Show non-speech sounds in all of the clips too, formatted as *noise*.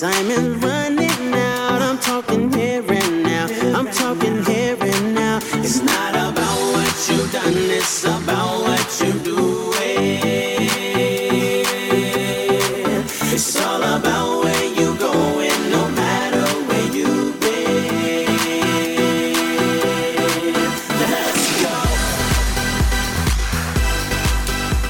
I'm talking here and now. I'm talking here and now. It's not about what you've done, it's about what you do. It's all about where you going, no matter where you've been.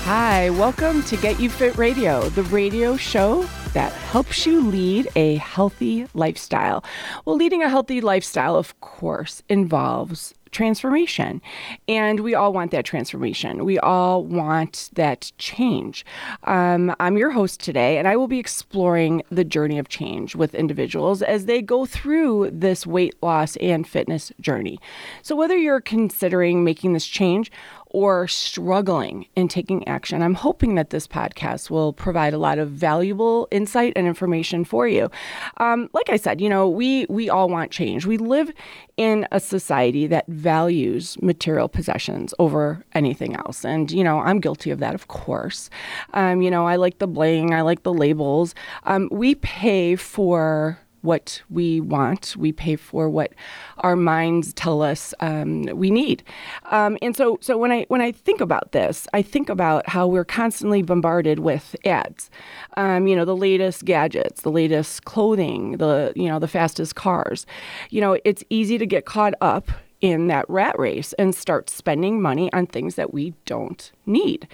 Hi, welcome to Get You Fit Radio, the radio show that helps you lead a healthy lifestyle. Well, leading a healthy lifestyle, of course, involves transformation. And we all want that transformation. We all want that change. Um, I'm your host today, and I will be exploring the journey of change with individuals as they go through this weight loss and fitness journey. So, whether you're considering making this change or struggling in taking action, I'm hoping that this podcast will provide a lot of valuable insight and information for you. Um, like I said, you know, we we all want change. We live in a society that values material possessions over anything else, and you know, I'm guilty of that, of course. Um, you know, I like the bling, I like the labels. Um, we pay for what we want. We pay for what our minds tell us um, we need. Um, and so, so when I when I think about this, I think about how we're constantly bombarded with ads. Um, you know, the latest gadgets, the latest clothing, the you know the fastest cars. You know, it's easy to get caught up in that rat race and start spending money on things that we don't need.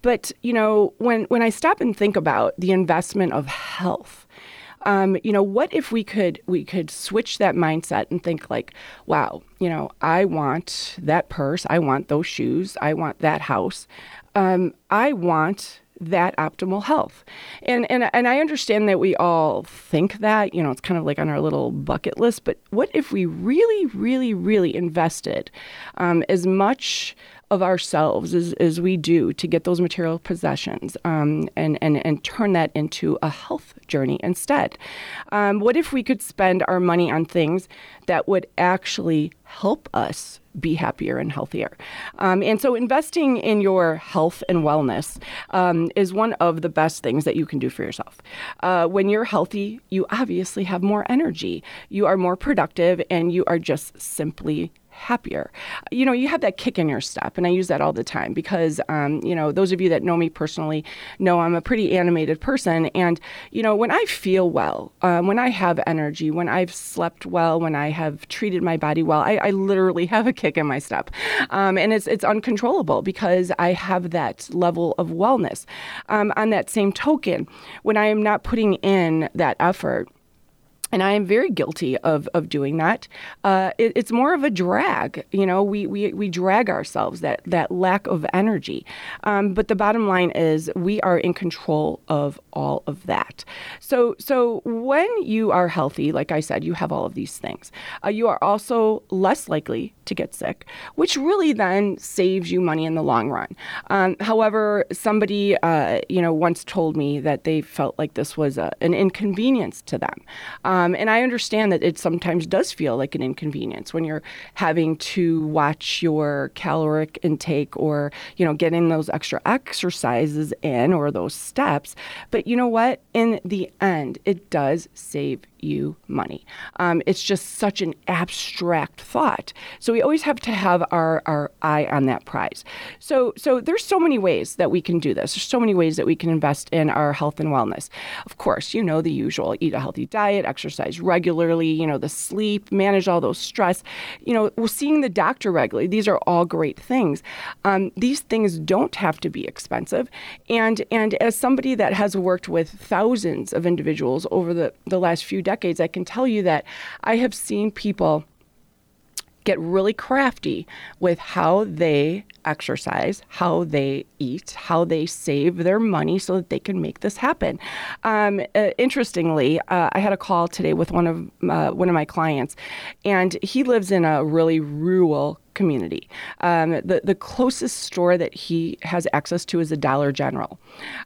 But, you know, when when I stop and think about the investment of health, um, you know, what if we could we could switch that mindset and think like, wow, you know, I want that purse, I want those shoes, I want that house, um, I want that optimal health. And and and I understand that we all think that, you know, it's kind of like on our little bucket list, but what if we really, really, really invested um, as much of ourselves as, as we do to get those material possessions um, and, and, and turn that into a health journey instead? Um, what if we could spend our money on things that would actually help us be happier and healthier? Um, and so, investing in your health and wellness um, is one of the best things that you can do for yourself. Uh, when you're healthy, you obviously have more energy, you are more productive, and you are just simply happier. You know, you have that kick in your step, and I use that all the time because, um, you know, those of you that know me personally know I'm a pretty animated person. And, you know, when I feel well, um, when I have energy, when I've slept well, when I have treated my body well, I, I literally *laughs* have a kick in my step. Um, and it's, it's uncontrollable because I have that level of wellness. Um, on that same token, when I am not putting in that effort, and I am very guilty of, of doing that. Uh, it, it's more of a drag. You know, we, we, we drag ourselves, that, that lack of energy. Um, but the bottom line is we are in control of all of that. So, so when you are healthy, like I said, you have all of these things. Uh, you are also less likely to get sick, which really then saves you money in the long run. Um, however, somebody, uh, you know, once told me that they felt like this was a, an inconvenience to them. Um, um, and I understand that it sometimes does feel like an inconvenience when you're having to watch your caloric intake or, you know, getting those extra exercises in or those steps. But you know what? In the end, it does save you money. Um, it's just such an abstract thought. So we always have to have our, our eye on that prize. So so there's so many ways that we can do this. There's so many ways that we can invest in our health and wellness. Of course, you know the usual: eat a healthy diet, exercise regularly, you know the sleep, manage all those stress. You know, we're seeing the doctor regularly. These are all great things. Um, these things don't have to be expensive. And and as somebody that has worked with thousands of individuals over the, the last few decades, I can tell you that I have seen people get really crafty with how they exercise, how they eat, how they save their money so that they can make this happen. Um, uh, interestingly, uh, I had a call today with one of uh, one of my clients, and he lives in a really rural community. Um, the, the closest store that he has access to is a Dollar General.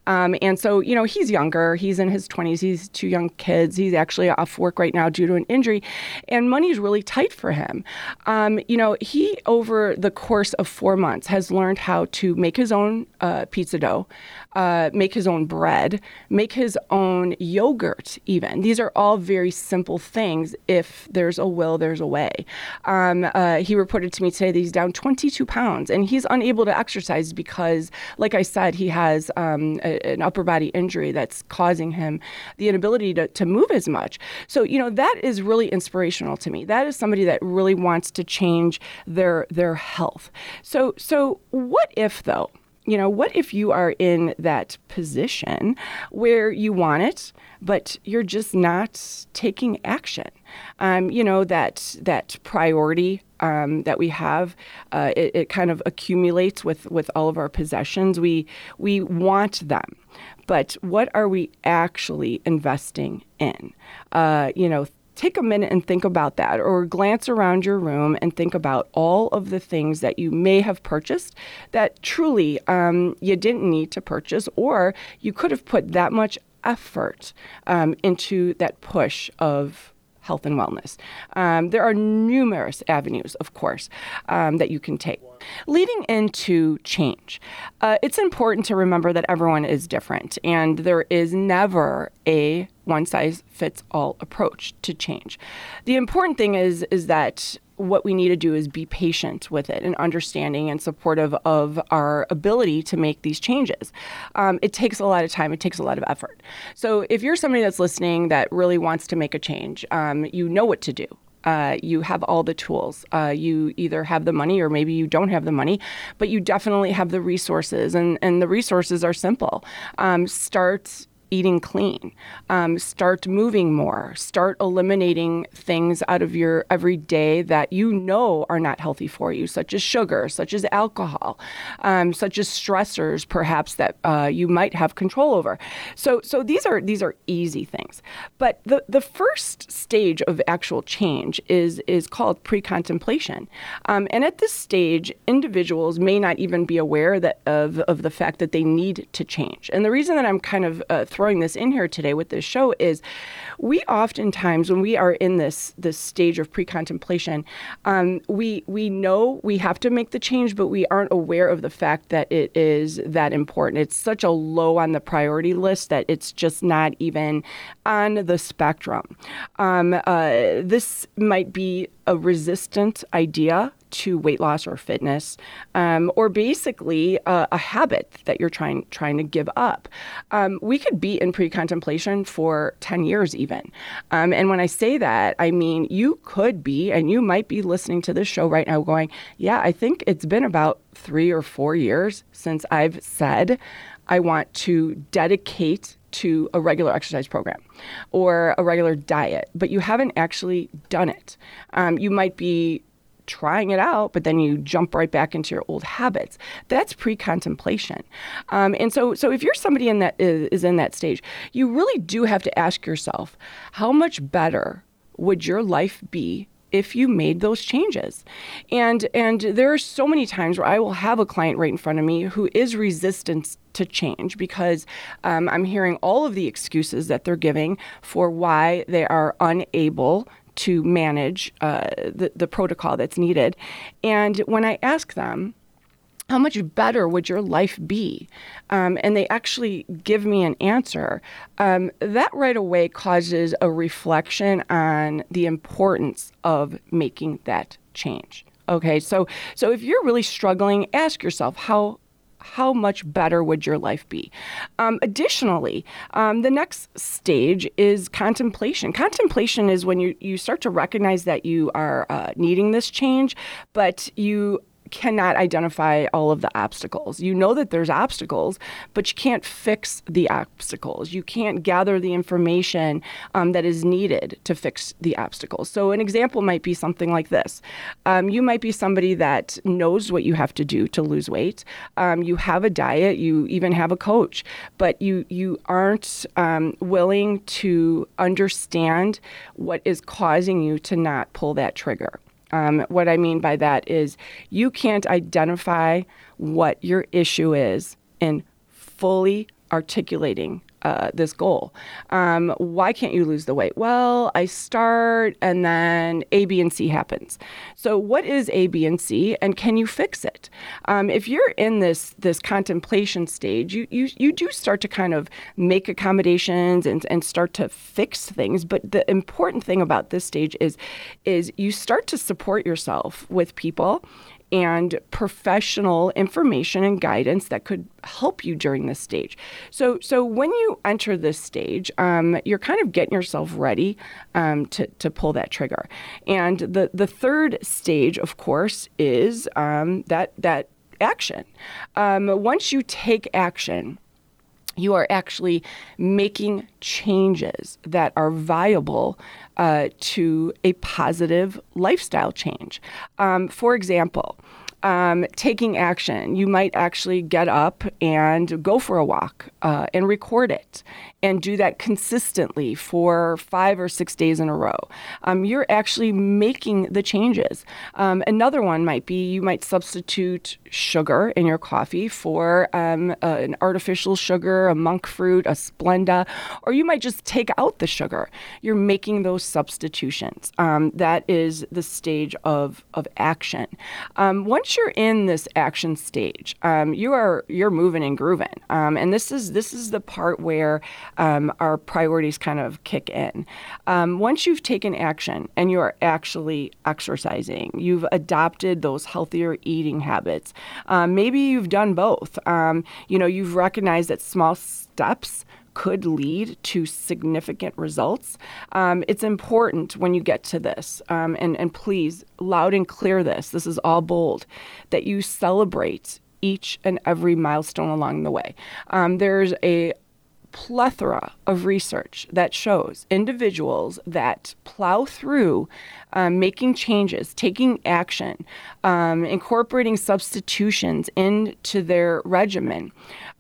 Um, and so, you know, he's younger, he's in his 20s, he's two young kids, he's actually off work right now due to an injury, and money's really tight for him. Um, you know, he, over the course of four months, has learned how to make his own uh, pizza dough, uh, make his own bread, make his own yogurt, even. These are all very simple things. If there's a will, there's a way. Um, uh, he reported to me today that he's down 22 pounds and he's unable to exercise because, like I said, he has um, a, an upper body injury that's causing him the inability to, to move as much. So, you know, that is really inspirational to me. That is somebody that really wants to change their their health. So, so what if though? you know, what if you are in that position where you want it, but you're just not taking action? Um, you know, that that priority um, that we have, uh, it, it, kind of accumulates with, with all of our possessions. We we want them, but what are we actually investing in? Uh, you know, take a minute and think about that, or glance around your room and think about all of the things that you may have purchased that truly um, you didn't need to purchase, or you could have put that much effort um, into that push of health and wellness. Um, there are numerous avenues, of course, um, that you can take. Leading into change, uh, it's important to remember that everyone is different and there is never a one size fits all approach to change. The important thing is is that what we need to do is be patient with it and understanding and supportive of our ability to make these changes. Um, it takes a lot of time, it takes a lot of effort. So, if you're somebody that's listening that really wants to make a change, um, you know what to do. Uh, you have all the tools. Uh, you either have the money or maybe you don't have the money, but you definitely have the resources, and, and the resources are simple. Um, start eating clean. Um, start moving more. Start eliminating things out of your everyday that you know are not healthy for you, such as sugar, such as alcohol, um, such as stressors, perhaps that uh, you might have control over. So, so these are these are easy things. But the the first stage of actual change is is called pre-contemplation, um, and at this stage, individuals may not even be aware that of of the fact that they need to change. And the reason that I'm kind of uh, throwing this in here today with this show is we oftentimes when we are in this this stage of pre-contemplation um, we we know we have to make the change but we aren't aware of the fact that it is that important. It's such a low on the priority list that it's just not even on the spectrum. Um, uh, this might be a resistant idea to weight loss or fitness, um, or basically a, a, habit that you're trying trying to give up. Um, we could be in pre-contemplation for 10 years even. Um, and when I say that, I mean you could be, and you might be listening to this show right now going, yeah, I think it's been about three or four years since I've said I want to dedicate to a regular exercise program or a regular diet, but you haven't actually done it. Um, you might be trying it out, but then you jump right back into your old habits. That's pre-contemplation. Um, and so, so if you're somebody in that is, is in that stage, you really do have to ask yourself, how much better would your life be if you made those changes. And and there are so many times where I will have a client right in front of me who is resistant to change because um, I'm hearing all of the excuses that they're giving for why they are unable to manage uh, the, the protocol that's needed. And when I ask them, how much better would your life be? Um, and they actually give me an answer. Um, that right away causes a reflection on the importance of making that change. Okay, so so if you're really struggling, ask yourself how how much better would your life be? Um, additionally, um, the next stage is contemplation. Contemplation is when you, you start to recognize that you are uh, needing this change, but you cannot identify all of the obstacles. You know that there's obstacles, but you can't fix the obstacles. You can't gather the information um, that is needed to fix the obstacles. So, an example might be something like this um, You might be somebody that knows what you have to do to lose weight. Um, you have a diet, you even have a coach, but you, you aren't um, willing to understand what is causing you to not pull that trigger. Um, what I mean by that is you can't identify what your issue is in fully articulating uh, this goal. Um, why can't you lose the weight? Well, I start and then A, B, and C happens. So what is A, B, and C, and can you fix it? Um, if you're in this this contemplation stage, you, you you do start to kind of make accommodations and, and start to fix things. But the important thing about this stage is is you start to support yourself with people and professional information and guidance that could help you during this stage. So, so when you enter this stage, um, you're kind of getting yourself ready um, to, to pull that trigger. And the, the third stage, of course, is um, that that action. Um, once you take action, you are actually making changes that are viable uh, to a positive lifestyle change. Um, for example, um, taking action. You might actually get up and go for a walk uh, and record it and do that consistently for five or six days in a row. Um, you're actually making the changes. Um, another one might be you might substitute sugar in your coffee for um, uh, an artificial sugar, a monk fruit, a Splenda, or you might just take out the sugar. You're making those substitutions. Um, that is the stage of, of action. Um, you're in this action stage, um, you are you're moving and grooving, and this is this is the part where um, our priorities kind of kick in. Um, once you've taken action and you're actually exercising, you've adopted those healthier eating habits. Um, maybe you've done both. Um, you know, you've recognized that small steps could lead to significant results. Um, it's important when you get to this, um, and, and please, loud and clear this, this is all bold, that you celebrate each and every milestone along the way. Um, there's a plethora of research that shows individuals that plow through um, making changes, taking action, um, incorporating substitutions into their regimen.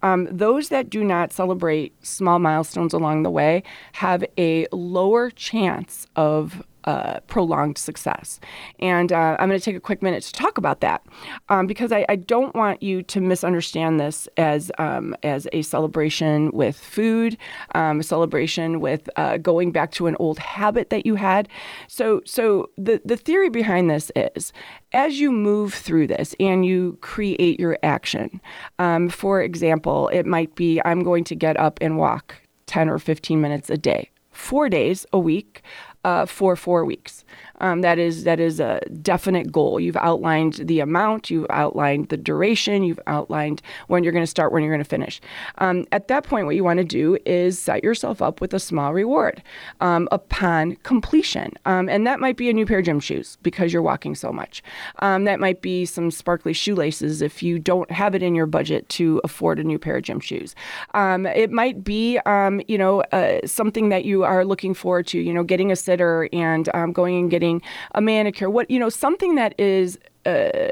Um, those that do not celebrate small milestones along the way have a lower chance of uh, prolonged success. And uh, I'm going to take a quick minute to talk about that um, because I, I, don't want you to misunderstand this as um, as a celebration with food, um, a celebration with uh, going back to an old habit that you had. So, so the the theory behind this is as you move through this and you create your action. Um, for example, it might be I'm going to get up and walk 10 or 15 minutes a day four days a week uh, for four weeks. Um, that is that is a definite goal. You've outlined the amount, you've outlined the duration, you've outlined when you're going to start, when you're going to finish. Um, at that point, what you want to do is set yourself up with a small reward um, upon completion, um, and that might be a new pair of gym shoes because you're walking so much. Um, that might be some sparkly shoelaces if you don't have it in your budget to afford a new pair of gym shoes. Um, it might be you know uh, something that you are looking forward to. You know, getting a sitter and going and getting a manicure, what you know, something that is uh,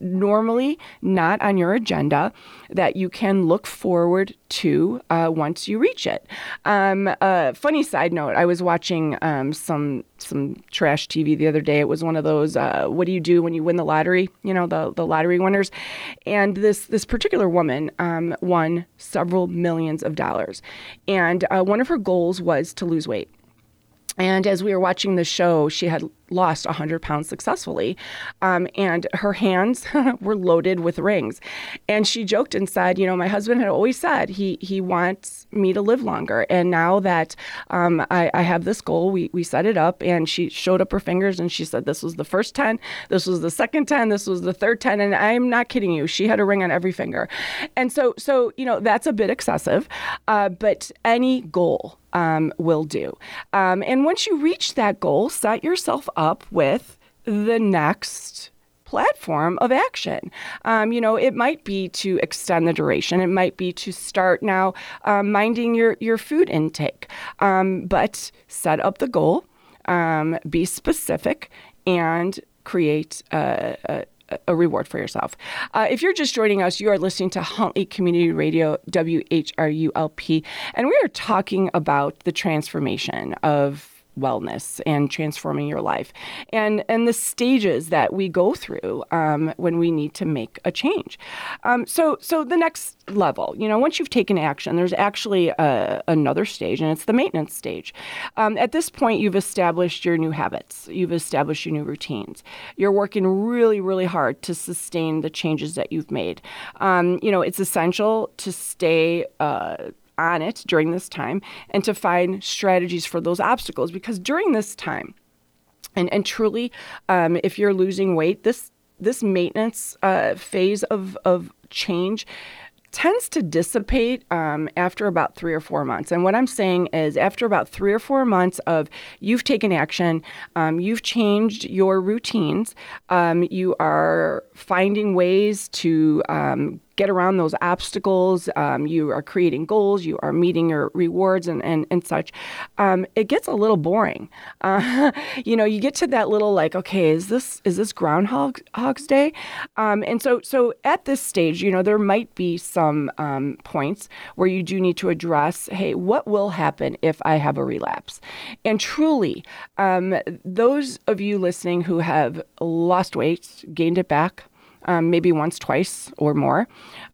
normally not on your agenda that you can look forward to uh, once you reach it. Um, uh, funny side note: I was watching um, some some trash TV the other day. It was one of those uh, "What do you do when you win the lottery?" You know, the the lottery winners, and this this particular woman um, won several millions of dollars, and uh, one of her goals was to lose weight. And as we were watching the show, she had lost 100 pounds successfully. Um, and her hands *laughs* were loaded with rings. And she joked and said, You know, my husband had always said he, he wants me to live longer. And now that um, I, I, have this goal, we, we set it up. And she showed up her fingers and she said, This was the first 10, this was the second 10, this was the third 10. And I'm not kidding you. She had a ring on every finger. And so, so you know, that's a bit excessive. Uh, but any goal, um, will do. Um, and once you reach that goal, set yourself up with the next platform of action. Um, you know, it might be to extend the duration. It might be to start now um, minding your your food intake. Um, but set up the goal, um, be specific, and create a, a a reward for yourself. Uh, if you're just joining us, you are listening to Huntley Community Radio, WHRULP, and we are talking about the transformation of wellness and transforming your life. And and the stages that we go through um, when we need to make a change. Um, so so the next level you know once you've taken action there's actually a, another stage and it's the maintenance stage. Um, at this point you've established your new habits. You've established your new routines. You're working really really hard to sustain the changes that you've made. Um, you know it's essential to stay uh, on it during this time and to find strategies for those obstacles because during this time and, and truly um, if you're losing weight this this maintenance uh, phase of, of change tends to dissipate um, after about three or four months. And what I'm saying is, after about three or four months of you've taken action, um, you've changed your routines, um, you are finding ways to um, get around those obstacles, um, you are creating goals, you are meeting your rewards and, and, and such, um, it gets a little boring. *laughs* Uh, you know, you get to that little like, okay, is this is this Groundhog's Day? Um, and so so at this stage, you know, there might be some um, points where you do need to address, hey, what will happen if I have a relapse? And truly, um, those of you listening who have lost weight, gained it back, um, maybe once, twice, or more.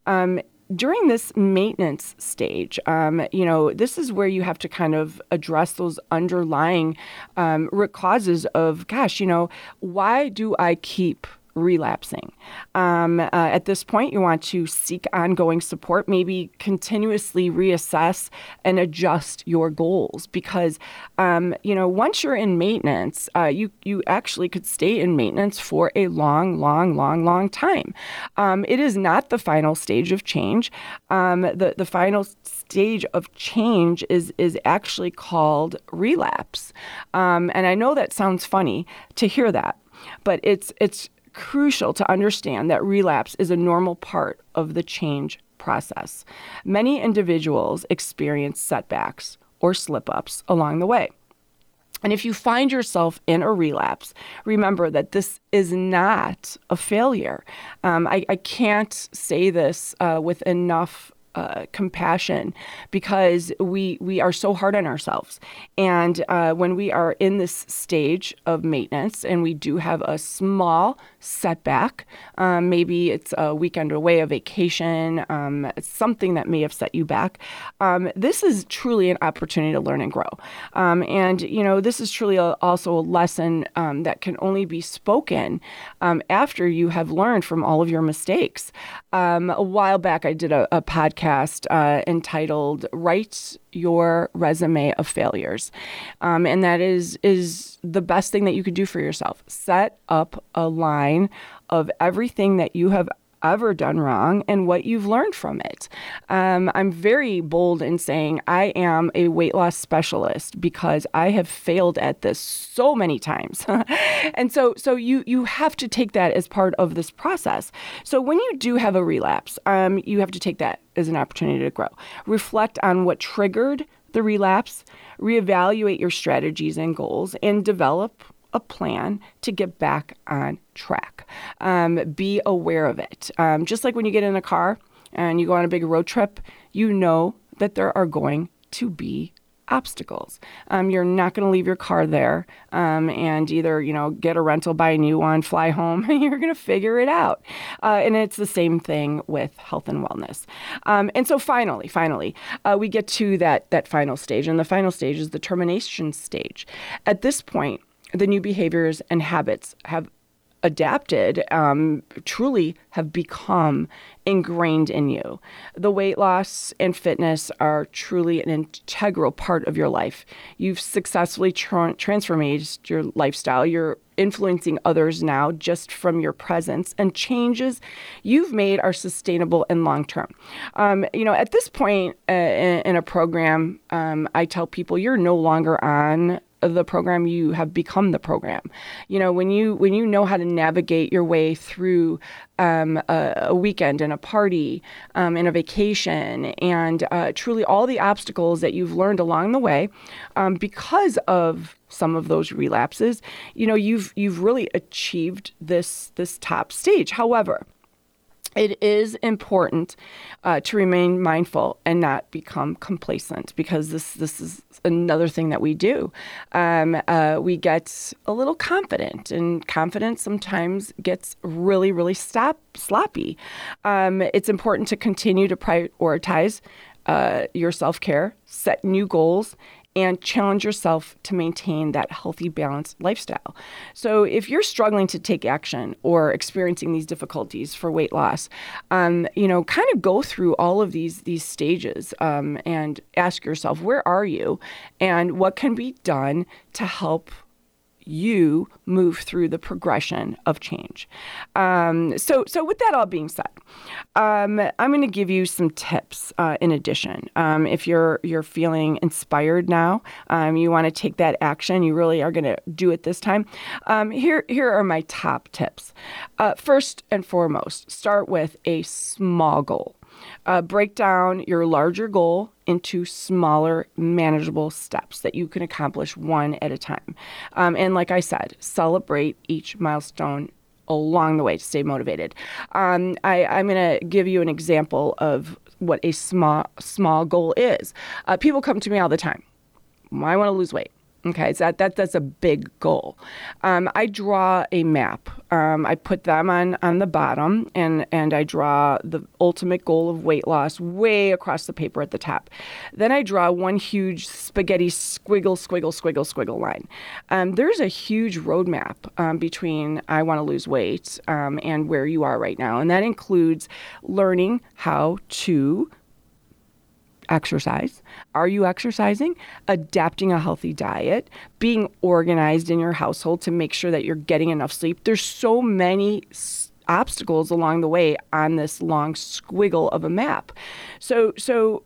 Um, during this maintenance stage, um, you know, this is where you have to kind of address those underlying um, root causes of, gosh, you know, why do I keep relapsing. Um, uh, at this point, you want to seek ongoing support, maybe continuously reassess and adjust your goals because, um, you know, once you're in maintenance, uh, you, you actually could stay in maintenance for a long, long, long, long time. Um, it is not the final stage of change. Um, the, the final stage of change is, is actually called relapse. Um, and I know that sounds funny to hear that but it's it's crucial to understand that relapse is a normal part of the change process. Many individuals experience setbacks or slip ups along the way. And if you find yourself in a relapse, remember that this is not a failure. Um, I, I, can't say this uh, with enough uh, compassion because we we are so hard on ourselves. And uh, when we are in this stage of maintenance and we do have a small setback, um, maybe it's a weekend away, a vacation, um, something that may have set you back. Um, this is truly an opportunity to learn and grow. Um, and you know this is truly a, also a lesson um, that can only be spoken um, after you have learned from all of your mistakes. a while back, I did a, a podcast podcast uh, entitled "Write Your Resume of Failures," um, and that is is the best thing that you could do for yourself. Set up a line of everything that you have ever done wrong and what you've learned from it. Um, I'm very bold in saying I am a weight loss specialist because I have failed at this so many times. *laughs* and so so you you have to take that as part of this process. So when you do have a relapse, um, you have to take that as an opportunity to grow. Reflect on what triggered the relapse, reevaluate your strategies and goals, and develop a plan to get back on track. Um, be aware of it. Um, just like when you get in a car and you go on a big road trip, you know that there are going to be obstacles. Um, you're not going to leave your car there um, and either you know get a rental, buy a new one, fly home. *laughs* you're going to figure it out. Uh, and it's the same thing with health and wellness. Um, and so finally, finally, uh, we get to that that final stage, and the final stage is the termination stage. At this point, the new behaviors and habits have adapted, um, truly have become ingrained in you. The weight loss and fitness are truly an integral part of your life. You've successfully tra- transformed your lifestyle. You're influencing others now just from your presence, and changes you've made are sustainable and long term. Um, you know, at this point uh, in, in, a program, um, I tell people you're no longer on the program you have become the program. You know when you when you know how to navigate your way through um, a, a, weekend and a party um, and a vacation and uh, truly all the obstacles that you've learned along the way um, because of some of those relapses you know you've you've really achieved this this top stage. However it is important uh, to remain mindful and not become complacent because this this is another thing that we do. Um, uh, we get a little confident, and confidence sometimes gets really really stop sloppy. Um, it's important to continue to prioritize uh, your self care, set new goals, and challenge yourself to maintain that healthy, balanced lifestyle. So, if you're struggling to take action or experiencing these difficulties for weight loss, um, you know, kind of go through all of these these stages um, and ask yourself, where are you, and what can be done to help you move through the progression of change. Um, so, so with that all being said, um, I'm going to give you some tips. Uh, in addition, um, if you're you're feeling inspired now, um, you want to take that action. You really are going to do it this time. Um, here, here are my top tips. Uh, first and foremost, start with a small goal. Uh, break down your larger goal into smaller, manageable steps that you can accomplish one at a time. Um, and like I said, celebrate each milestone along the way to stay motivated. Um, I, am going to give you an example of what a small small goal is. Uh, people come to me all the time. I want to lose weight. Okay, so that, that that's a big goal. Um, I draw a map. Um, I put them on on the bottom, and and I draw the ultimate goal of weight loss way across the paper at the top. Then I draw one huge spaghetti squiggle, squiggle, squiggle, squiggle line. Um, there's a huge roadmap um, between I want to lose weight um, and where you are right now, and that includes learning how to exercise. Are you exercising? Adapting a healthy diet, being organized in your household to make sure that you're getting enough sleep. There's so many obstacles along the way on this long squiggle of a map. So so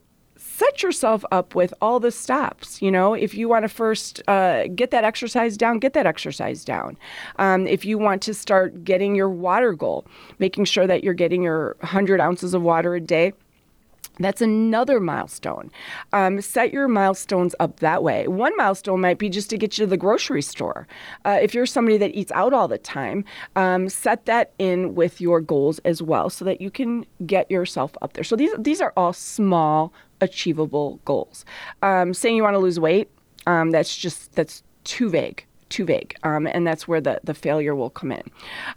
set yourself up with all the stops. You know, if you want to first uh, get that exercise down, get that exercise down. Um, if you want to start getting your water goal, making sure that you're getting your 100 ounces of water a day that's another milestone. Um, set your milestones up that way. One milestone might be just to get you to the grocery store. Uh, if you're somebody that eats out all the time, um, set that in with your goals as well so that you can get yourself up there. So these, these are all small, achievable goals. Um, saying you want to lose weight, um, that's just, that's too vague too vague, um, and that's where the, the failure will come in.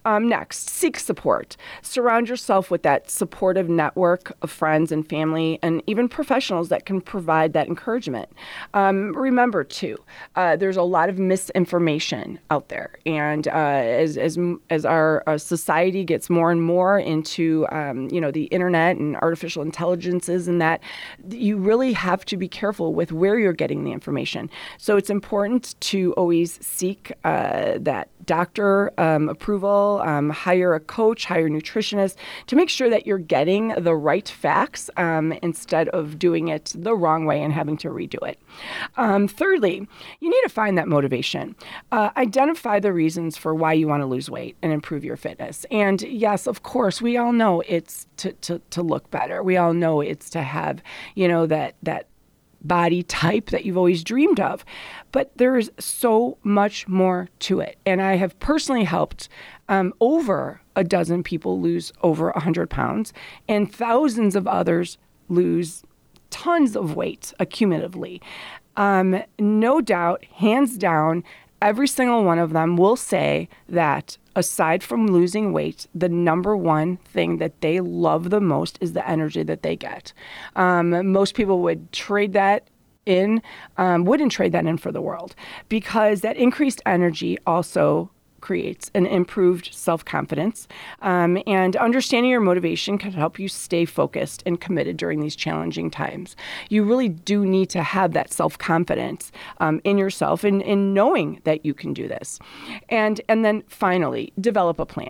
Um, next, seek support. Surround yourself with that supportive network of friends and family, and even professionals that can provide that encouragement. Um, remember, too, uh, there's a lot of misinformation out there, and uh, as, as, as our, our, society gets more and more into um, you know the internet and artificial intelligences and that, you really have to be careful with where you're getting the information. So it's important to always seek uh, that doctor um, approval, um, hire a coach, hire a nutritionist to make sure that you're getting the right facts um, instead of doing it the wrong way and having to redo it. Um, thirdly, you need to find that motivation. Uh, identify the reasons for why you want to lose weight and improve your fitness. And yes, of course, we all know it's to, to, to look better. We all know it's to have, you know, that that body type that you've always dreamed of. But there is so much more to it. And I have personally helped um, over a dozen people lose over 100 pounds, and thousands of others lose tons of weight accumulatively. Um, no doubt, hands down, every single one of them will say that aside from losing weight, the number one thing that they love the most is the energy that they get. Um, most people would trade that in, um, wouldn't trade that in for the world because that increased energy also creates an improved self confidence. Um, and understanding your motivation can help you stay focused and committed during these challenging times. You really do need to have that self confidence um, in yourself and in knowing that you can do this. And, and then finally, develop a plan.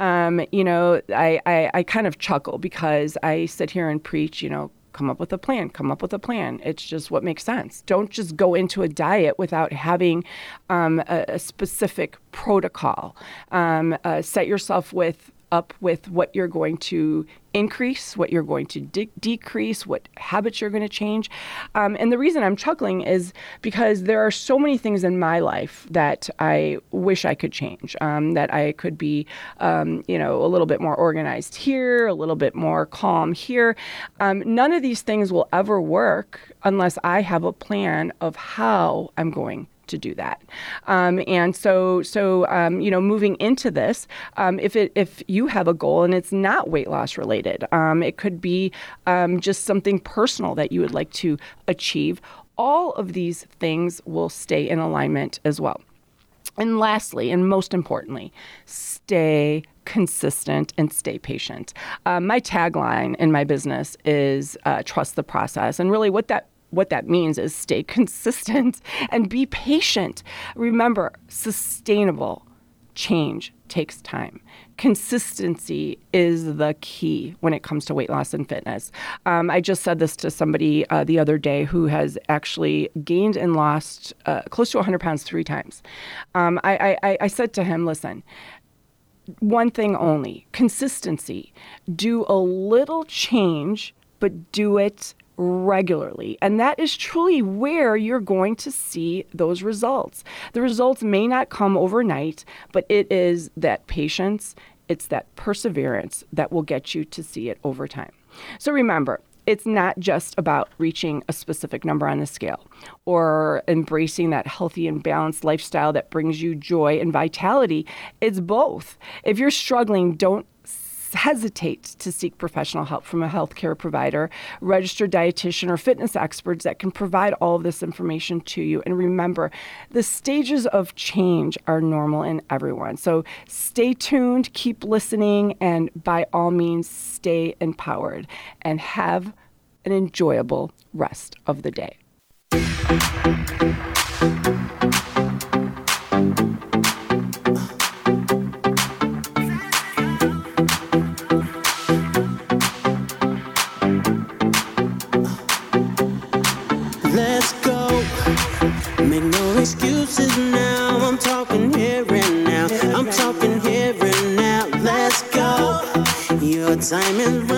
Um, you know, I, I, I kind of chuckle because I sit here and preach, you know, come up with a plan come up with a plan. It's just what makes sense. Don't just go into a diet without having um, a, a, specific protocol. Um, uh, set yourself with up with what you're going to increase, what you're going to de- decrease, what habits you're going to change. Um, and the reason I'm chuckling is because there are so many things in my life that I wish I could change, um, that I could be, um, you know, a little bit more organized here, a little bit more calm here. Um, none of these things will ever work unless I have a plan of how I'm going to do that. Um, and so, so um, you know, moving into this, um, if it if you have a goal and it's not weight loss related, um, it could be um, just something personal that you would like to achieve. All of these things will stay in alignment as well. And lastly, and most importantly, stay consistent and stay patient. Um, my tagline in my business is uh, trust the process. And really, what that what that means is stay *laughs* consistent and be patient. Remember, sustainable change takes time. Consistency is the key when it comes to weight loss and fitness. Um, I just said this to somebody uh, the other day who has actually gained and lost uh, close to 100 pounds three times. Um, I, I, I said to him, listen, one thing only consistency. Do a little change, but do it regularly. And that is truly where you're going to see those results. The results may not come overnight, but it is that patience, it's that perseverance that will get you to see it over time. So remember, it's not just about reaching a specific number on the scale or embracing that healthy and balanced lifestyle that brings you joy and vitality. It's both. If you're struggling, don't hesitate to seek professional help from a healthcare provider, registered dietitian, or fitness experts that can provide all of this information to you. And remember, the stages of change are normal in everyone. So stay tuned, keep listening, and by all means, stay empowered and have an enjoyable rest of the day. Now. I'm talking here and now. I'm talking here and now. Let's go. Your time is